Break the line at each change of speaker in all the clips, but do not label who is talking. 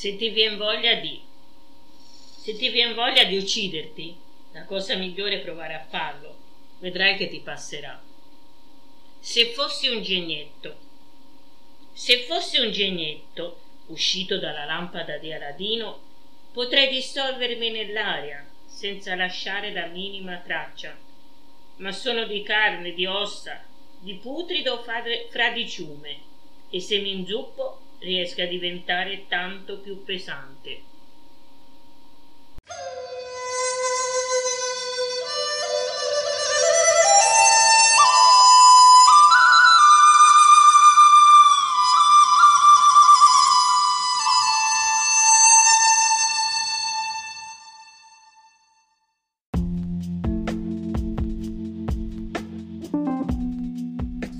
Se ti viene voglia di... Se ti viene voglia di ucciderti, la cosa migliore è provare a farlo. Vedrai che ti passerà. Se fossi un genietto, se fossi un genietto uscito dalla lampada di Aladino, potrei dissolvermi nell'aria senza lasciare la minima traccia. Ma sono di carne, di ossa, di putrido fradiciume e se mi inzuppo riesca a diventare tanto più pesante.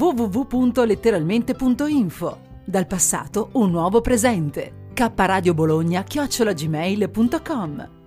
www.letteralmente.info. Dal passato un nuovo presente. K Radio Bologna chiocciolagmail.com